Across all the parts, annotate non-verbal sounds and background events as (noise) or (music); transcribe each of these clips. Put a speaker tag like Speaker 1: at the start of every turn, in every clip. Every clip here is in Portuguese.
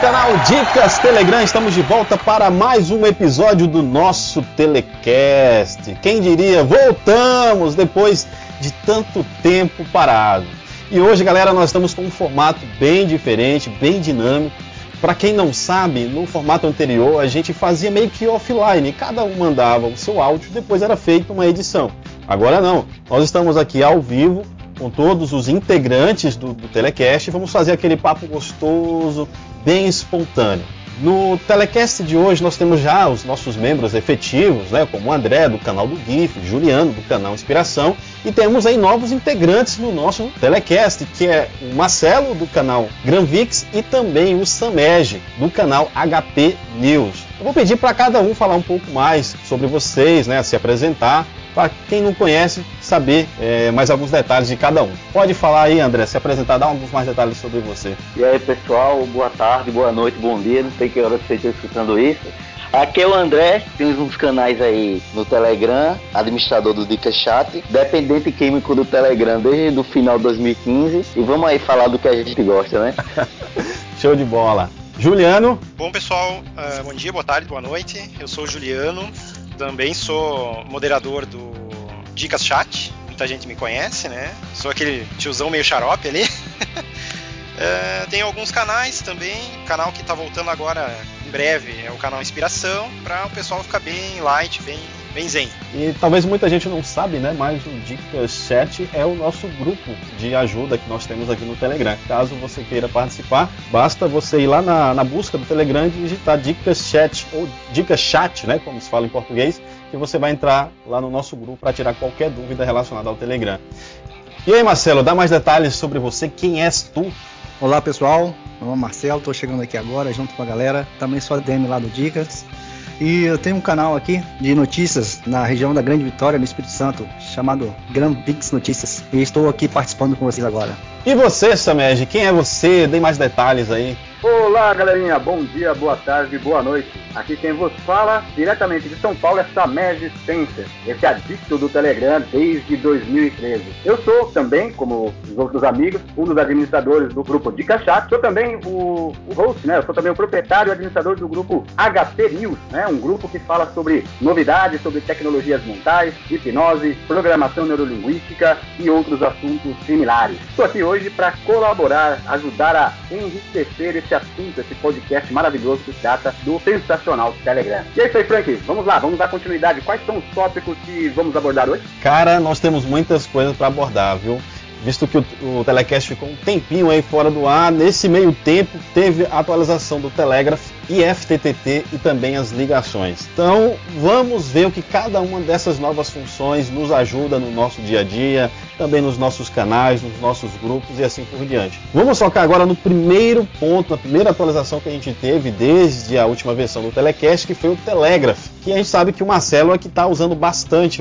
Speaker 1: canal Dicas Telegram, estamos de volta para mais um episódio do nosso Telecast. Quem diria, voltamos depois de tanto tempo parado. E hoje, galera, nós estamos com um formato bem diferente, bem dinâmico. Para quem não sabe, no formato anterior a gente fazia meio que offline, cada um mandava o seu áudio, depois era feita uma edição. Agora não, nós estamos aqui ao vivo com todos os integrantes do, do Telecast vamos fazer aquele papo gostoso, bem espontâneo. No telecast de hoje nós temos já os nossos membros efetivos, né, como o André do canal do GIF, Juliano do canal Inspiração, e temos aí novos integrantes no nosso telecast, que é o Marcelo do canal Granvix e também o Samege do canal HP News. Eu vou pedir para cada um falar um pouco mais sobre vocês, né, se apresentar, para quem não conhece saber é, mais alguns detalhes de cada um. Pode falar aí, André, se apresentar, dar alguns mais detalhes sobre você.
Speaker 2: E aí, pessoal, boa tarde, boa noite, bom dia, não sei que hora você está escutando isso. Aqui é o André, temos uns canais aí no Telegram, administrador do Dica Chat, dependente químico do Telegram desde o final de 2015. E vamos aí falar do que a gente gosta, né? (laughs)
Speaker 1: Show de bola. Juliano.
Speaker 3: Bom, pessoal, uh, bom dia, boa tarde, boa noite. Eu sou o Juliano, também sou moderador do Dicas Chat. Muita gente me conhece, né? Sou aquele tiozão meio xarope ali. (laughs) é, tem alguns canais também. Canal que está voltando agora breve é o canal Inspiração, para o pessoal ficar bem light, bem Bem zen.
Speaker 1: E talvez muita gente não sabe, né? Mas o Dicas Chat é o nosso grupo de ajuda que nós temos aqui no Telegram. Caso você queira participar, basta você ir lá na, na busca do Telegram e digitar Dicas Chat ou Dicas Chat, né? Como se fala em português, que você vai entrar lá no nosso grupo para tirar qualquer dúvida relacionada ao Telegram. E aí, Marcelo, dá mais detalhes sobre você. Quem és tu?
Speaker 4: Olá, pessoal. Meu nome é Marcelo, estou chegando aqui agora junto com a galera. Também sou a DM lá do Dicas. E eu tenho um canal aqui de notícias na região da Grande Vitória, no Espírito Santo, chamado Grand Pix Notícias. E estou aqui participando com vocês agora.
Speaker 1: E você, Samed, quem é você? Dê mais detalhes aí.
Speaker 5: Olá, galerinha. Bom dia, boa tarde, boa noite. Aqui quem vos fala, diretamente de São Paulo, é Samed Spencer. Esse adicto do Telegram desde 2013. Eu sou também, como os outros amigos, um dos administradores do grupo Dica Chat. Sou também o, o host, né? Eu sou também o proprietário e administrador do grupo HP News, né? Um grupo que fala sobre novidades, sobre tecnologias mentais, hipnose, programação neurolinguística e outros assuntos similares. Estou aqui hoje para colaborar, ajudar a enriquecer esse assunto, esse podcast maravilhoso que trata do sensacional Telegram. E é isso aí, Frank. Vamos lá, vamos dar continuidade. Quais são os tópicos que vamos abordar hoje?
Speaker 1: Cara, nós temos muitas coisas para abordar, viu? Visto que o, o Telecast ficou um tempinho aí fora do ar, nesse meio tempo teve a atualização do Telegraph e FTTT e também as ligações. Então, vamos ver o que cada uma dessas novas funções nos ajuda no nosso dia a dia, também nos nossos canais, nos nossos grupos e assim por diante. Vamos focar agora no primeiro ponto, na primeira atualização que a gente teve desde a última versão do Telecast, que foi o Telegraph, que a gente sabe que o Marcelo é que está usando bastante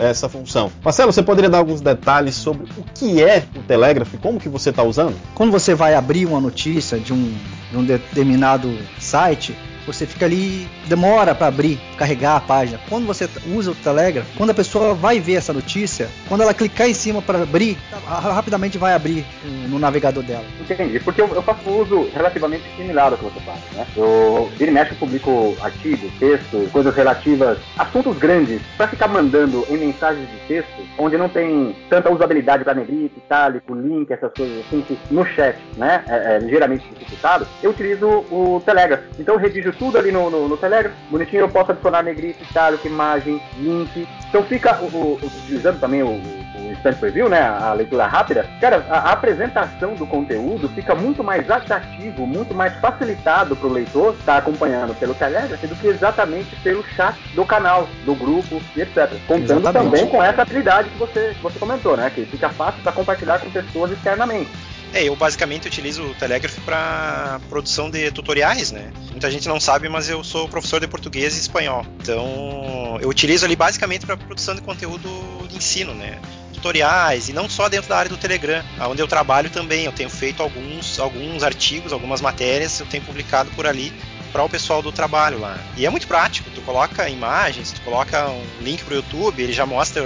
Speaker 1: essa função. Marcelo, você poderia dar alguns detalhes sobre o que é o Telegraph e como que você está usando?
Speaker 4: Quando você vai abrir uma notícia de um, de um determinado site, você fica ali, demora para abrir, carregar a página. Quando você usa o Telegram, quando a pessoa vai ver essa notícia, quando ela clicar em cima para abrir, rapidamente vai abrir no navegador dela.
Speaker 5: Entendi, porque eu, eu, faço uso relativamente similar ao que você faz, né? Eu, vira e mexe, eu publico artigos, textos, coisas relativas, assuntos grandes, para ficar mandando em mensagens de texto, onde não tem tanta usabilidade para negrito, itálico, link, essas coisas assim, no chat, né? É, é ligeiramente dificultado, eu utilizo o Telegram. Então eu redijo tudo ali no, no, no Telegram. Bonitinho, eu posso adicionar negrito, itálico, imagem, link. Então fica o, o, utilizando também o, o Instant Preview, né? A leitura rápida. Cara, a, a apresentação do conteúdo fica muito mais atrativo, muito mais facilitado para o leitor estar tá acompanhando pelo Telegram do que exatamente pelo chat do canal, do grupo e etc. Contando exatamente. também com essa habilidade que você, que você comentou, né? Que fica fácil para compartilhar com pessoas externamente.
Speaker 3: É, eu basicamente utilizo o Telegraph para produção de tutoriais, né? Muita gente não sabe, mas eu sou professor de português e espanhol. Então, eu utilizo ali basicamente para produção de conteúdo de ensino, né? Tutoriais, e não só dentro da área do Telegram, onde eu trabalho também. Eu tenho feito alguns, alguns artigos, algumas matérias, eu tenho publicado por ali para o pessoal do trabalho lá. E é muito prático, tu coloca imagens, tu coloca um link pro YouTube, ele já mostra,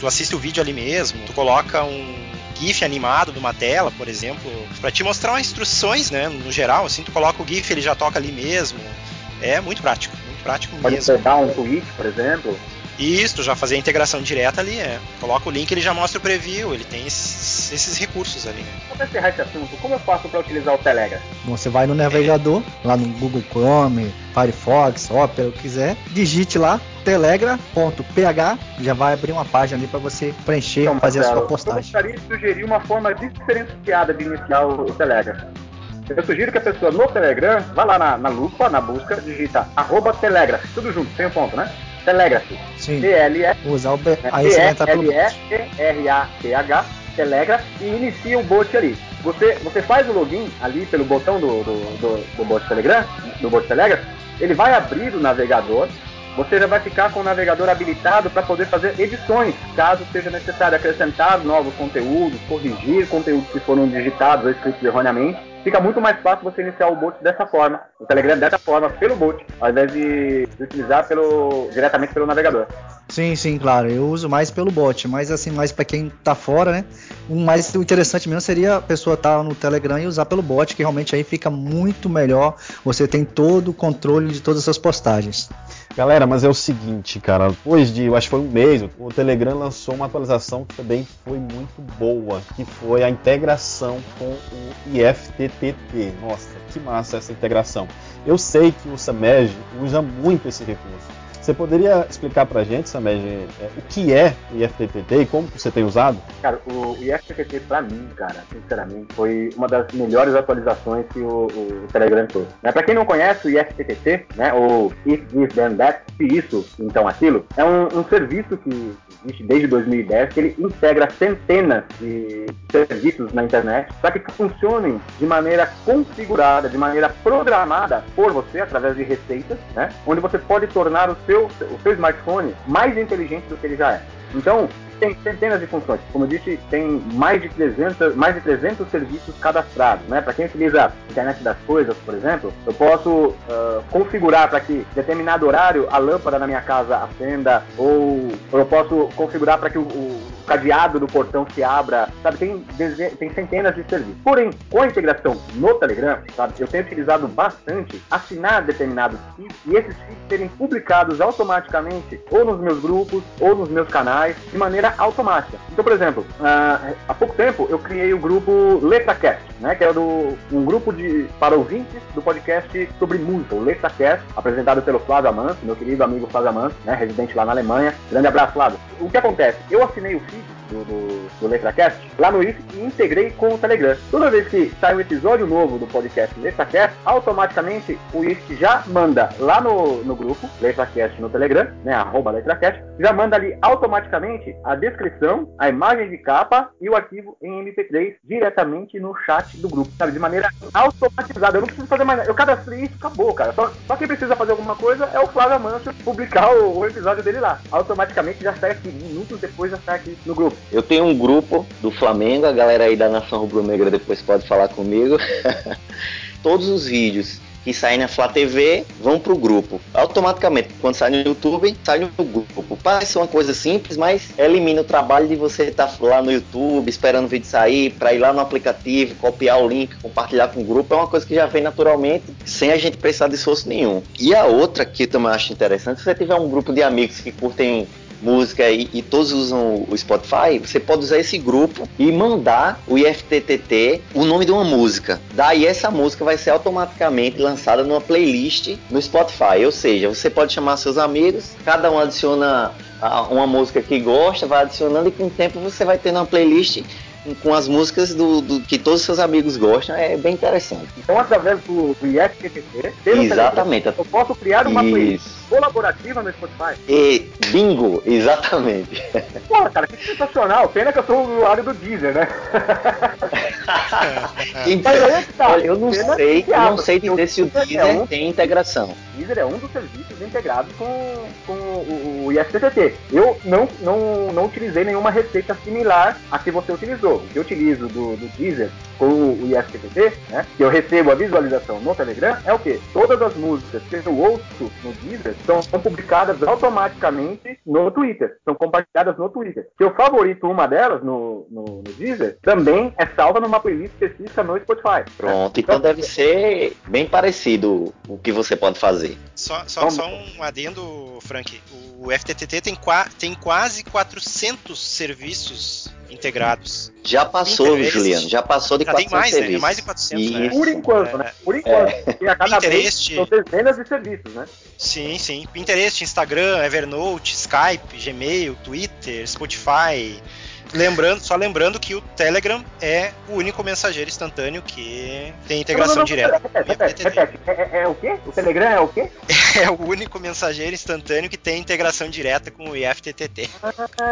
Speaker 3: tu assiste o vídeo ali mesmo, tu coloca um GIF animado de uma tela, por exemplo, para te mostrar umas instruções, né? No geral, assim, tu coloca o GIF, ele já toca ali mesmo. É muito prático, muito prático
Speaker 5: Pode
Speaker 3: mesmo.
Speaker 5: pegar um tweet, por exemplo.
Speaker 3: Isso, já fazer a integração direta ali, é. Coloca o link, ele já mostra o preview, ele tem esses, esses recursos ali, né?
Speaker 5: Para encerrar esse assunto, como eu faço para utilizar o Telegram?
Speaker 4: Bom, você vai no navegador, lá no Google Chrome, Firefox, Opera, o que quiser, digite lá telegra.ph, já vai abrir uma página ali para você preencher,
Speaker 5: Então,
Speaker 4: fazer a
Speaker 5: Marcelo,
Speaker 4: sua postagem.
Speaker 5: Eu gostaria de sugerir uma forma diferenciada de iniciar o, Telegram. Eu sugiro que a pessoa no Telegram vá lá na, na lupa, na busca, digita arroba Telegraph, tudo junto, sem o ponto, né? Telegraph.
Speaker 4: Sim.
Speaker 5: T-L-E
Speaker 4: Usar o B... Aí você vai entrar pelo bot.
Speaker 5: T-E-L-E-R-A-T-H, Telegram, e inicia o bot ali. Você, você faz o login ali pelo botão do, do, do, do bot Telegram, do bot Telegram, ele vai abrir o navegador, você já vai ficar com o navegador habilitado para poder fazer edições, caso seja necessário acrescentar novos conteúdos, corrigir conteúdos que foram digitados ou escritos erroneamente. Fica muito mais fácil você iniciar o bot dessa forma, o Telegram dessa forma, pelo bot, ao invés de, de utilizar pelo, diretamente pelo navegador.
Speaker 4: Sim, sim, claro. Eu uso mais pelo bot, mas assim, mais para quem tá fora, né? O mais interessante mesmo seria a pessoa estar no Telegram e usar pelo bot, que realmente aí fica muito melhor. Você tem todo o controle de todas as suas postagens.
Speaker 1: Galera, mas é o seguinte, cara, depois de, eu acho que foi um mês, o Telegram lançou uma atualização que também foi muito boa, que foi a integração com o IFTTT. Nossa, que massa essa integração. Eu sei que o Samej usa muito esse recurso. Você poderia explicar pra gente, Samej, é, o que é o IFTTT e como você tem usado?
Speaker 5: Cara, o IFTTT pra mim, cara, sinceramente, foi uma das melhores atualizações que o, o Telegram fez. Né? Quem não conhece o IFTTT, né, ou If This Then That, se isso, então aquilo, é um, um serviço que existe desde 2010, que ele integra centenas de serviços na internet para que funcionem de maneira configurada, de maneira programada por você, através de receitas, né? onde você pode tornar o seu, o seu smartphone mais inteligente do que ele já é. Então, tem centenas de funções. Como eu disse, tem mais de 300, mais de 300 serviços cadastrados. Né? Para quem utiliza a internet das coisas, por exemplo, eu posso uh, configurar para que determinado horário a lâmpada na minha casa acenda, ou, eu posso configurar para que o, o cadeado do portão se abra, sabe? Tem, tem centenas de serviços. Porém, com a integração no Telegram, sabe? Eu tenho utilizado bastante assinar determinados feeds e esses feeds serem publicados automaticamente ou nos meus grupos ou nos meus canais de maneira automática. Então, por exemplo, uh, há pouco tempo eu criei o grupo LetraCast, né? Que é do, um grupo de para ouvintes do podcast sobre música, o LetraCast, apresentado pelo Flávio Amans, meu querido amigo Flávio Amans, né? Residente lá na Alemanha. Grande abraço, Flávio. O que acontece? Eu assinei o feed do, do, do LetraCast lá no IF e integrei com o Telegram. Toda vez que sai um episódio novo do podcast LetraCast, automaticamente o IF já manda lá no, no grupo LetraCast no Telegram, né, arroba LetraCast, já manda ali automaticamente a descrição, a imagem de capa e o arquivo em MP3 diretamente no chat do grupo, sabe? De maneira automatizada. Eu não preciso fazer mais nada. Eu cadastrei isso, acabou, cara. Só, só quem precisa fazer alguma coisa é o Flávio Manso publicar o, o episódio dele lá. Automaticamente já sai aqui, minutos depois já sai aqui no grupo.
Speaker 2: Eu tenho um grupo do Flamengo, a galera aí da Nação Rubro-Negra depois pode falar comigo. (laughs) Todos os vídeos que saem na Flá TV vão pro grupo. Automaticamente, quando sai no YouTube, sai no grupo. Parece uma coisa simples, mas elimina o trabalho de você estar tá lá no YouTube, esperando o vídeo sair, para ir lá no aplicativo, copiar o link, compartilhar com o grupo. É uma coisa que já vem naturalmente, sem a gente precisar de esforço nenhum. E a outra que eu também acho interessante, se você tiver um grupo de amigos que curtem música e, e, todos usam o Spotify, você pode usar esse grupo e mandar o IFTTT o nome de uma música. Daí essa música vai ser automaticamente lançada numa playlist no Spotify. Ou seja, você pode chamar seus amigos, cada um adiciona uma música que gosta, vai adicionando e com o tempo você vai ter uma playlist com as músicas do, do, que todos os seus amigos gostam, é bem interessante.
Speaker 5: Então, através do, do IFTTT,
Speaker 2: exatamente.
Speaker 5: eu posso criar uma playlist colaborativa no Spotify.
Speaker 2: E bingo, exatamente.
Speaker 5: Porra, cara, que sensacional. Pena que eu sou o usuário do Deezer, né? (laughs)
Speaker 2: então, tá. Olha, eu não sei, eu não sei dizer se o Deezer é um, tem integração.
Speaker 5: O Deezer é um dos serviços integrados com, com o, o IFTTT. Eu não, não, não utilizei nenhuma receita similar a que você utilizou. O que eu utilizo do, do Deezer com o IFTTT, né? Que eu recebo a visualização no Telegram, é o quê? Todas as músicas que eu ouço no Deezer são, publicadas automaticamente no Twitter. São compartilhadas no Twitter. Se eu favorito uma delas no, no, no Deezer, também é salva numa playlist específica no Spotify.
Speaker 2: Pronto, então deve ser bem parecido o que você pode fazer.
Speaker 3: Só, só, só um adendo, Frank. O FTTT tem, tem quase 400 serviços integrados.
Speaker 2: Já passou, Juliano, já passou de já 400
Speaker 3: tem mais,
Speaker 2: serviços.
Speaker 3: Né? Mais de 400, né?
Speaker 5: Por enquanto, né? Por enquanto. É. E a cada Pinterest, vez são dezenas de serviços, né?
Speaker 3: Sim, sim. Pinterest, Instagram, Evernote, Skype, Gmail, Twitter, Spotify, Lembrando, só lembrando que o Telegram é o único mensageiro instantâneo que tem integração não, não, não, direta.
Speaker 5: Repete, repete, é, é, é, o quê? O Telegram é o quê? (laughs)
Speaker 3: É o único mensageiro instantâneo que tem integração direta com o IFTTT.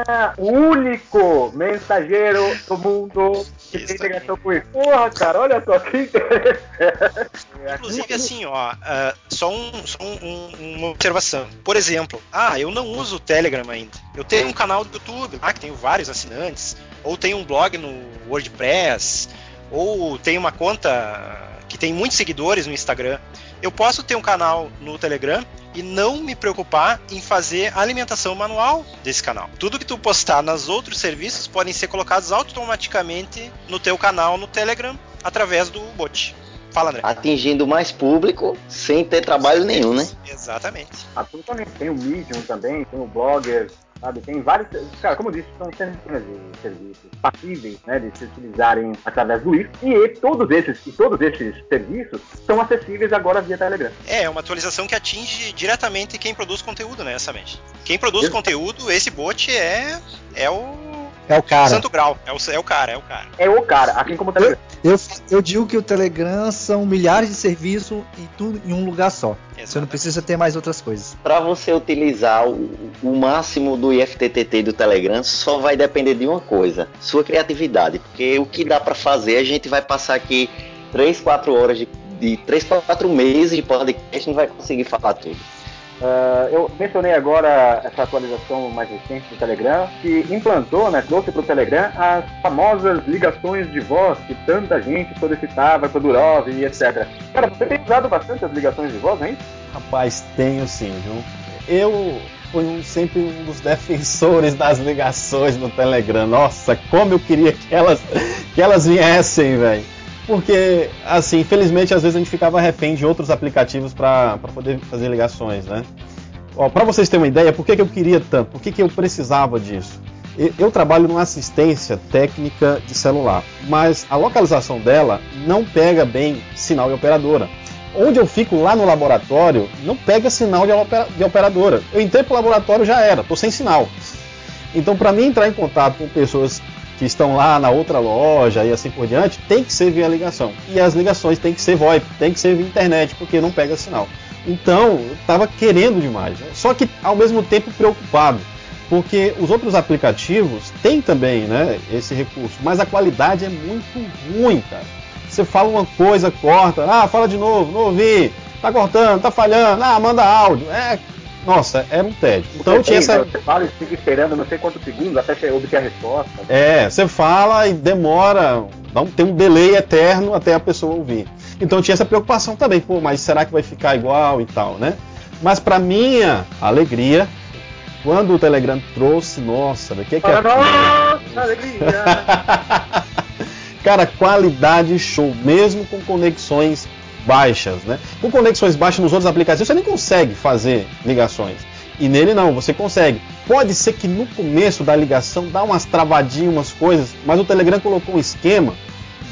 Speaker 5: Ah, o único mensageiro do mundo que isso tem integração com isso. Porra, cara, olha só que (laughs) interessante.
Speaker 3: Inclusive, assim, ó, uh, só, um, só um, um, uma observação. Por exemplo, ah, eu não uso o Telegram ainda. Eu tenho um canal do YouTube lá que tenho vários assinantes ou tem um blog no WordPress, ou tem uma conta que tem muitos seguidores no Instagram. Eu posso ter um canal no Telegram e não me preocupar em fazer a alimentação manual desse canal. Tudo que tu postar nos outros serviços podem ser colocados automaticamente no teu canal no Telegram através do bot. Fala, André.
Speaker 2: Atingindo mais público sem ter trabalho nenhum, né?
Speaker 3: Exatamente.
Speaker 5: Absolutamente. Tem o Medium também, tem o Blogger, sabe? Tem vários, cara, como eu disse, são centenas de serviços passíveis, né, de se utilizarem através do IF e todos esses e todos esses serviços são acessíveis agora via Telegram.
Speaker 3: É, é uma atualização que atinge diretamente quem produz conteúdo, né, essa mente. Quem produz Exato. conteúdo, esse bot é é o
Speaker 4: é o cara.
Speaker 3: Santo Grau. É o, é o cara, é o cara.
Speaker 5: É o cara, assim como o Telegram.
Speaker 4: Eu, eu, eu digo que o Telegram são milhares de serviços e tudo em um lugar só. Exatamente. Você não precisa ter mais outras coisas.
Speaker 2: Para você utilizar o, o máximo do IFTTT do Telegram, só vai depender de uma coisa: sua criatividade. Porque o que dá para fazer, a gente vai passar aqui 3, 4 horas de, de 3, 4 meses de podcast e não vai conseguir falar tudo.
Speaker 5: Uh, eu mencionei agora essa atualização mais recente do Telegram, que implantou, né, trouxe para o Telegram as famosas ligações de voz que tanta gente solicitava para o Durov e etc. Cara, você tem usado bastante as ligações de voz, hein?
Speaker 1: Rapaz, tenho sim, viu? Eu fui um, sempre um dos defensores das ligações no Telegram. Nossa, como eu queria que elas, que elas viessem, velho porque, assim, infelizmente, às vezes a gente ficava refém de outros aplicativos para poder fazer ligações, né? Para vocês terem uma ideia, por que, que eu queria tanto? Por que, que eu precisava disso? Eu trabalho numa assistência técnica de celular, mas a localização dela não pega bem sinal de operadora. Onde eu fico lá no laboratório, não pega sinal de operadora. Eu entrei para o laboratório já era, estou sem sinal. Então, para mim entrar em contato com pessoas que estão lá na outra loja e assim por diante, tem que ser via ligação. E as ligações tem que ser VoIP, tem que ser via internet, porque não pega sinal. Então, eu estava querendo demais, né? só que ao mesmo tempo preocupado, porque os outros aplicativos têm também né, esse recurso, mas a qualidade é muito ruim, cara. Você fala uma coisa, corta, ah, fala de novo, não ouvi, tá cortando, tá falhando, ah, manda áudio. É nossa, era um tédio. Então tinha essa.
Speaker 5: Você fala e fica esperando não sei quantos segundos até você obter a resposta.
Speaker 1: É, você fala e demora, tem um delay eterno até a pessoa ouvir. Então tinha essa preocupação também, pô, mas será que vai ficar igual e tal, né? Mas para minha alegria, quando o Telegram trouxe, nossa, o que é que é?
Speaker 5: Nossa, alegria! (laughs)
Speaker 1: Cara, qualidade show, mesmo com conexões baixas, né? Com conexões baixas nos outros aplicativos você nem consegue fazer ligações. E nele não, você consegue. Pode ser que no começo da ligação dá umas travadinhas, umas coisas, mas o Telegram colocou um esquema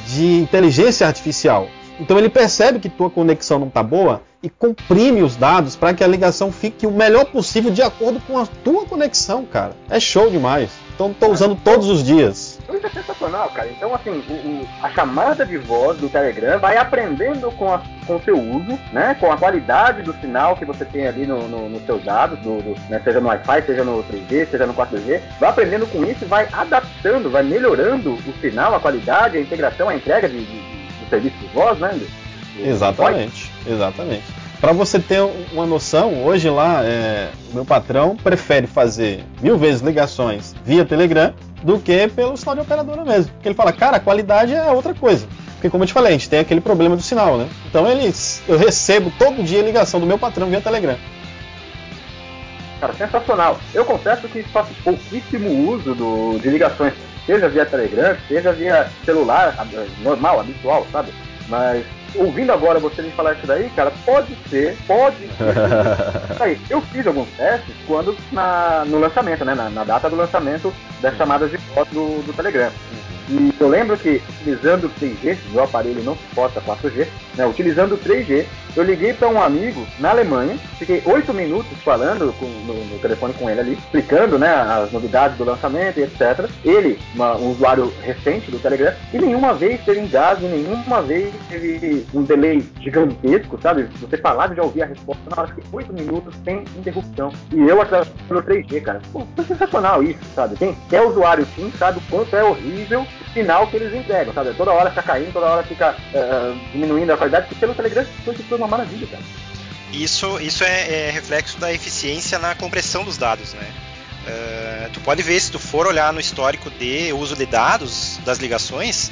Speaker 1: de inteligência artificial. Então ele percebe que tua conexão não está boa e comprime os dados para que a ligação fique o melhor possível de acordo com a tua conexão, cara. É show demais. Então estou usando todos os dias.
Speaker 5: Isso é sensacional, cara. Então, assim, o, o, a chamada de voz do Telegram vai aprendendo com, a, com o seu uso, né? Com a qualidade do sinal que você tem ali no, no, nos seus dados, do, do, né, seja no Wi-Fi, seja no 3G, seja no 4G. Vai aprendendo com isso e vai adaptando, vai melhorando o sinal, a qualidade, a integração, a entrega de, de, de serviço de voz, né?
Speaker 1: exatamente, exatamente. Para você ter uma noção, hoje lá, é, meu patrão prefere fazer mil vezes ligações via Telegram do que pelo sinal de operadora mesmo. Porque ele fala, cara, a qualidade é outra coisa. Porque como eu te falei, a gente tem aquele problema do sinal, né? Então eles, eu recebo todo dia ligação do meu patrão via Telegram.
Speaker 5: Cara, sensacional. Eu confesso que faço pouquíssimo uso do, de ligações, seja via Telegram, seja via celular, normal, habitual, sabe? Mas ouvindo agora você me falar isso daí, cara, pode ser, pode ser. (laughs) aí, eu fiz alguns testes quando na, no lançamento, né? Na, na data do lançamento das chamadas de voz do, do Telegram. E eu lembro que utilizando o 3G, meu aparelho não suporta 4G, né, utilizando o 3G, eu liguei para um amigo na Alemanha, fiquei oito minutos falando com, no, no, telefone com ele ali, explicando né, as novidades do lançamento e etc. Ele, uma, um usuário recente do Telegram, e nenhuma vez teve engasgo, nenhuma vez teve um delay gigantesco, sabe? Você falar de já ouvir a resposta na hora que oito minutos sem interrupção. E eu através do 3G, cara. Pô, foi sensacional isso, sabe? Quem é usuário sim sabe o quanto é horrível sinal que eles entregam, sabe? Toda hora fica caindo, toda hora fica uh, diminuindo a qualidade, porque pelo Telegram foi uma maravilha, cara.
Speaker 3: Isso, isso é, é, reflexo da eficiência na compressão dos dados, né? Uh, tu pode ver se tu for olhar no histórico de uso de dados das ligações,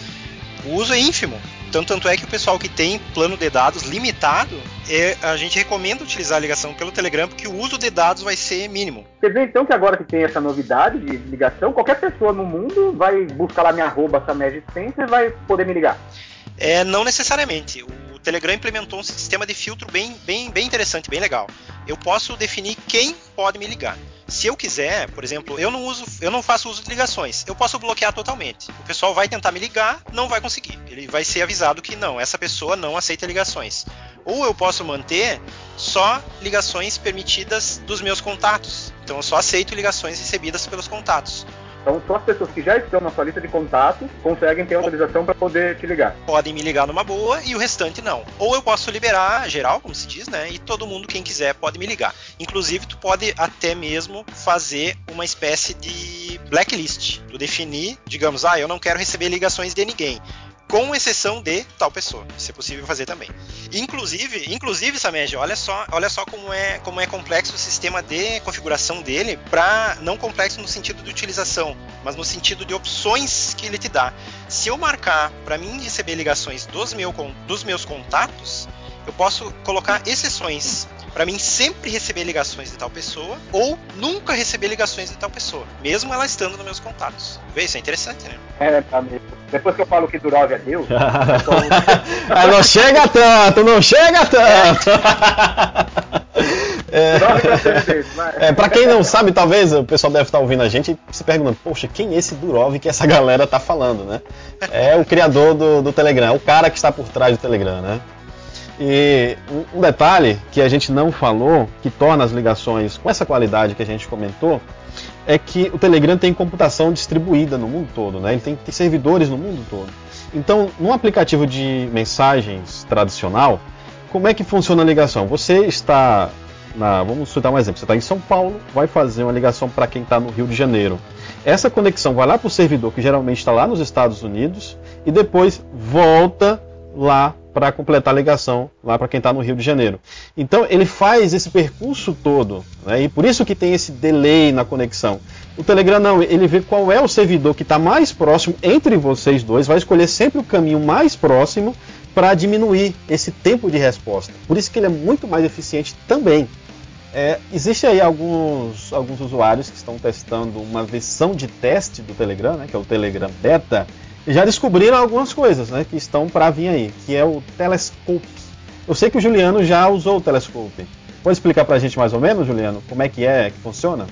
Speaker 3: o uso é ínfimo. Tanto, tanto é que o pessoal que tem plano de dados limitado, é, a gente recomenda utilizar a ligação pelo Telegram, porque o uso de dados vai ser mínimo.
Speaker 5: Você vê então que agora que tem essa novidade de ligação, qualquer pessoa no mundo vai buscar lá minha arroba Samed e vai poder me ligar.
Speaker 3: É, não necessariamente. O Telegram implementou um sistema de filtro bem, bem, bem interessante, bem legal. Eu posso definir quem pode me ligar. Se eu quiser, por exemplo, eu não uso, eu não faço uso de ligações, eu posso bloquear totalmente. O pessoal vai tentar me ligar, não vai conseguir. Ele vai ser avisado que não, essa pessoa não aceita ligações. Ou eu posso manter só ligações permitidas dos meus contatos. Então eu só aceito ligações recebidas pelos contatos.
Speaker 5: Então, só as pessoas que já estão na sua lista de contatos conseguem ter autorização para poder te ligar.
Speaker 3: Podem me ligar numa boa e o restante não. Ou eu posso liberar geral, como se diz, né? E todo mundo, quem quiser, pode me ligar. Inclusive, tu pode até mesmo fazer uma espécie de blacklist. Tu definir, digamos, ah, eu não quero receber ligações de ninguém com exceção de tal pessoa. É possível fazer também. Inclusive, inclusive Samed, olha só, olha só como é, como é complexo o sistema de configuração dele, para não complexo no sentido de utilização, mas no sentido de opções que ele te dá. Se eu marcar para mim receber ligações dos, meu, dos meus contatos, eu posso colocar exceções para mim sempre receber ligações de tal pessoa ou nunca receber ligações de tal pessoa, mesmo ela estando nos meus contatos. Vê, isso é interessante, né?
Speaker 5: É, tá mesmo. Depois que eu falo que Durov é Deus. (laughs)
Speaker 1: ah, não chega tanto, não chega tanto. É, é, pra quem não sabe, talvez o pessoal deve estar ouvindo a gente se perguntando, poxa, quem é esse Durov que essa galera tá falando, né? É o criador do, do Telegram, é o cara que está por trás do Telegram, né? E um detalhe que a gente não falou, que torna as ligações com essa qualidade que a gente comentou, é que o Telegram tem computação distribuída no mundo todo, né? Ele tem, tem servidores no mundo todo. Então, num aplicativo de mensagens tradicional, como é que funciona a ligação? Você está na, vamos citar um exemplo, você está em São Paulo, vai fazer uma ligação para quem está no Rio de Janeiro. Essa conexão vai lá para o servidor que geralmente está lá nos Estados Unidos e depois volta lá para completar a ligação lá para quem está no Rio de Janeiro. Então ele faz esse percurso todo, né, e por isso que tem esse delay na conexão. O Telegram não, ele vê qual é o servidor que está mais próximo entre vocês dois, vai escolher sempre o caminho mais próximo para diminuir esse tempo de resposta. Por isso que ele é muito mais eficiente também. É, existe aí alguns, alguns usuários que estão testando uma versão de teste do Telegram, né, que é o Telegram Beta, já descobriram algumas coisas né, que estão para vir aí, que é o Telescope. Eu sei que o Juliano já usou o Telescope. Pode explicar para a gente mais ou menos, Juliano, como é que é que funciona?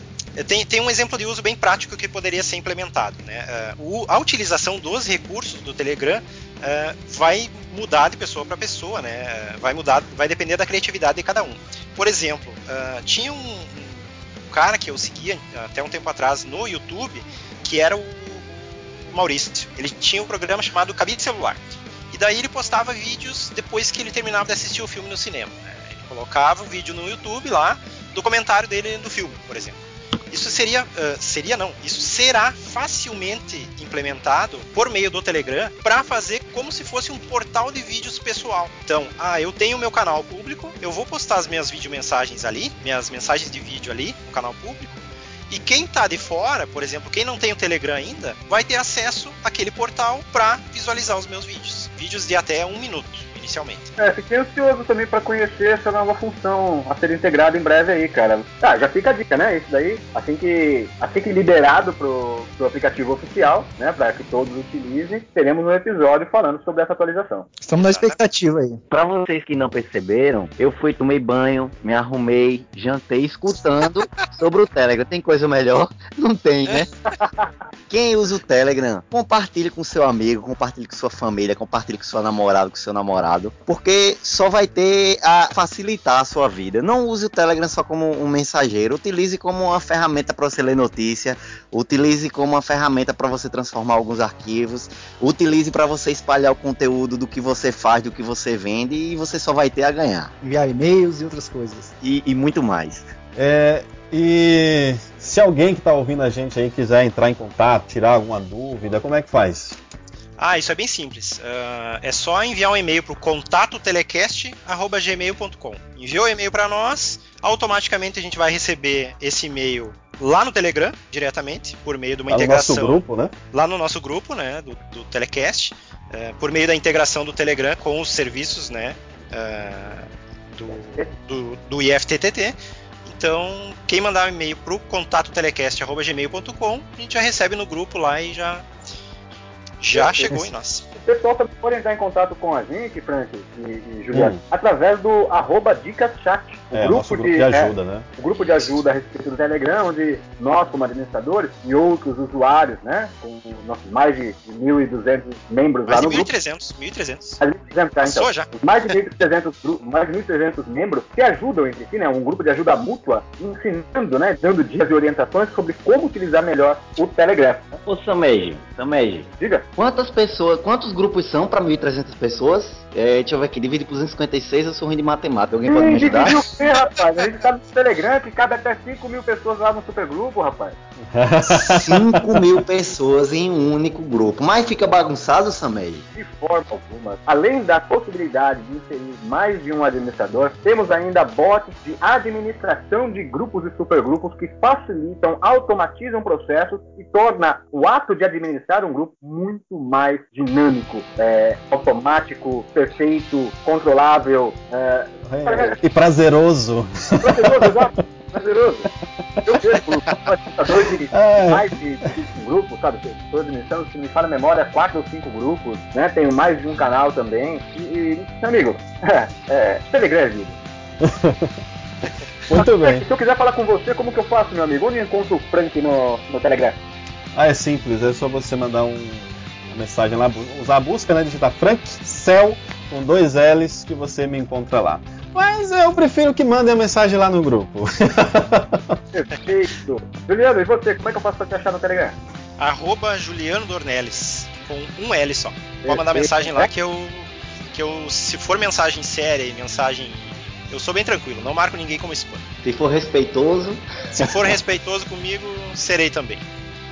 Speaker 3: Tem, tem um exemplo de uso bem prático que poderia ser implementado. Né? Uh, o, a utilização dos recursos do Telegram uh, vai mudar de pessoa para pessoa, né? vai mudar, vai depender da criatividade de cada um. Por exemplo, uh, tinha um, um, cara que eu seguia até um tempo atrás no YouTube que era o Maurício. Ele tinha um programa chamado Cabide de Celular. E daí ele postava vídeos depois que ele terminava de assistir o filme no cinema. Né? Ele colocava um vídeo no YouTube lá do comentário dele do filme, por exemplo. Isso seria, uh, seria não, isso será facilmente implementado por meio do Telegram para fazer como se fosse um portal de vídeos pessoal. Então, ah, eu tenho meu canal público, eu vou postar as minhas videomensagens ali, minhas mensagens de vídeo ali no canal público, e quem está de fora, por exemplo, quem não tem o Telegram ainda, vai ter acesso àquele portal para visualizar os meus vídeos. vídeos de até um minuto, inicialmente.
Speaker 5: É, fiquei ansioso também para conhecer essa nova função a ser integrada em breve aí, cara. Ah, já fica a dica, né? Isso daí, assim que, assim que liberado pro, pro aplicativo oficial, né, para que todos utilizem, teremos um episódio falando sobre essa atualização.
Speaker 4: Estamos na expectativa aí.
Speaker 2: Para vocês que não perceberam, eu fui, tomei banho, me arrumei, jantei escutando (laughs) sobre o Telegram. Tem coisa melhor? (laughs) Não tem, né? (laughs) Quem usa o Telegram, compartilhe com seu amigo, compartilhe com sua família, compartilhe com seu namorado, com seu namorado, porque só vai ter a facilitar a sua vida. Não use o Telegram só como um mensageiro, utilize como uma ferramenta para você ler notícia, utilize como uma ferramenta para você transformar alguns arquivos, utilize para você espalhar o conteúdo do que você faz, do que você vende e você só vai ter a ganhar.
Speaker 4: Enviar e-mails e outras coisas.
Speaker 2: E, e muito mais.
Speaker 1: É, e se alguém que está ouvindo a gente aí quiser entrar em contato, tirar alguma dúvida, como é que faz?
Speaker 3: Ah, isso é bem simples. Uh, é só enviar um e-mail para o contatotelecast.gmail.com. Enviou o e-mail para nós, automaticamente a gente vai receber esse e-mail lá no Telegram, diretamente, por meio de uma
Speaker 1: Lá no
Speaker 3: integração.
Speaker 1: nosso grupo, né?
Speaker 3: Lá no nosso grupo, né, do, do Telecast, eh, por meio da integração do Telegram com os serviços, né, eh, do, do, do IFTTT. Então, quem mandar um e-mail para o contatotelecast.gmail.com, a gente já recebe no grupo lá e já já chegou em nós.
Speaker 5: O pessoal também pode entrar em contato com a gente, Frank e, e Juliano,
Speaker 1: Hum.
Speaker 5: através do arroba Dicas Chat. O
Speaker 1: É, nosso grupo de
Speaker 5: é,
Speaker 1: ajuda, né?
Speaker 5: o grupo de ajuda a respeito do Telegram, onde nós, como administradores, e outros usuários, né, com nossos mais de 1.200 membros
Speaker 3: Mais
Speaker 5: lá
Speaker 3: de
Speaker 5: no grupo,
Speaker 3: 1.300, 1.300.
Speaker 5: mais de 1.300, tá, então,
Speaker 3: já.
Speaker 5: mais de 1.300 gru- mais de 1.300 membros se ajudam entre si, né, um grupo de ajuda mútua, ensinando, né, dando dicas e orientações sobre como utilizar melhor o Telegram.
Speaker 2: Ô Sameji, Sameji,
Speaker 5: Diga.
Speaker 2: quantas pessoas, quantos grupos são para 1.300 pessoas? É, deixa eu ver aqui, divide por 256, eu sou ruim de matemática, alguém pode me ajudar?
Speaker 5: dividiu o quê, rapaz? A gente tá no Telegram que cabe até 5 mil pessoas lá no supergrupo, rapaz.
Speaker 2: 5 mil pessoas em um único grupo. Mas fica bagunçado, Sameji?
Speaker 5: De forma alguma. Além da possibilidade de inserir mais de um administrador, temos ainda bots de administração de grupos e supergrupos que facilitam, automatizam processos e torna o ato de administrar um grupo muito mais dinâmico, é, automático, perfeito, controlável, é,
Speaker 1: e prazeroso.
Speaker 5: prazeroso, exato, prazeroso. (laughs) Eu vejo administrador de (laughs)
Speaker 1: É.
Speaker 5: mais de, de um grupo, sabe? Estou administrando, se me fala a memória, quatro ou cinco grupos, né? Tenho mais de um canal também. E, e meu amigo, é, (laughs) é, Telegram é vida. (laughs)
Speaker 1: Muito bem.
Speaker 5: Se eu quiser falar com você, como que eu faço, meu amigo? Onde eu encontro o Frank no, no Telegram?
Speaker 1: Ah, é simples, é só você mandar um- uma mensagem lá, usar a busca, né? Digitar Frank Cell com dois L's que você me encontra lá. Mas eu prefiro que mandem a mensagem lá no grupo. (laughs)
Speaker 5: Perfeito. Juliano, e você, como é que eu faço pra te achar no Telegram?
Speaker 3: Arroba Juliano Dornelles, com um L só. Pode mandar mensagem lá que eu, que eu, se for mensagem séria e mensagem, eu sou bem tranquilo, não marco ninguém como spam.
Speaker 2: Se for respeitoso,
Speaker 3: Se for respeitoso comigo, serei também.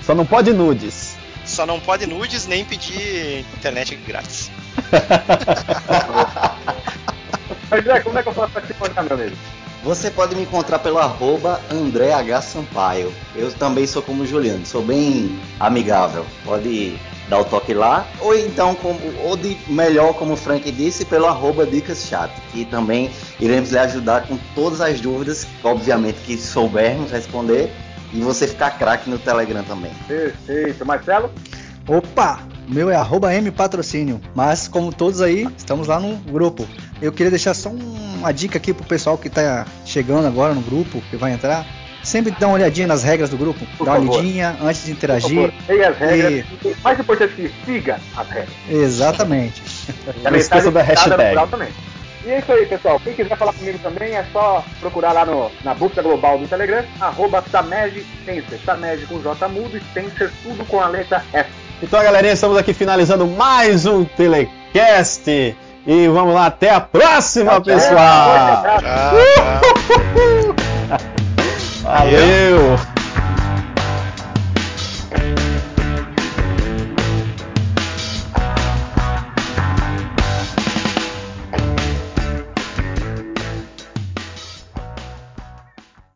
Speaker 1: Só não pode nudes.
Speaker 3: Só não pode nudes nem pedir internet grátis. (laughs)
Speaker 5: Mas, Zé, como é que eu faço pra te encontrar, meu amigo?
Speaker 2: você pode me encontrar pelo arroba André H. Sampaio. Eu também sou como o Juliano, sou bem amigável. Pode dar o toque lá. Ou então, como, ou de melhor, como o Frank disse, pelo arroba Dicas Chat, que também iremos lhe ajudar com todas as dúvidas, obviamente que soubermos responder. E você ficar craque no Telegram também.
Speaker 5: Perfeito. Marcelo?
Speaker 4: Opa! O meu é arroba mpatrocínio. Mas, como todos aí, estamos lá no grupo. Eu queria deixar só um- uma dica aqui pro pessoal que tá chegando agora no grupo, que vai entrar. Sempre dá uma olhadinha nas regras do grupo.
Speaker 5: Por
Speaker 4: dá uma
Speaker 5: favor.
Speaker 4: olhadinha antes de interagir.
Speaker 5: leia as regras. E... Mais importante que siga as regras.
Speaker 4: Exatamente.
Speaker 5: E a
Speaker 1: Não esqueça
Speaker 5: mensagem
Speaker 1: da hashtag.
Speaker 5: E é isso aí, pessoal. Quem quiser falar comigo também é só procurar lá no, na busca global do Telegram, arroba Sameg Spencer. Sameg com J mudo, Spencer tudo com a letra S.
Speaker 1: Então, galerinha, estamos aqui finalizando mais um Telecast. E vamos lá, até a próxima, pessoal!
Speaker 5: Tchau, (laughs) tchau.
Speaker 1: Valeu!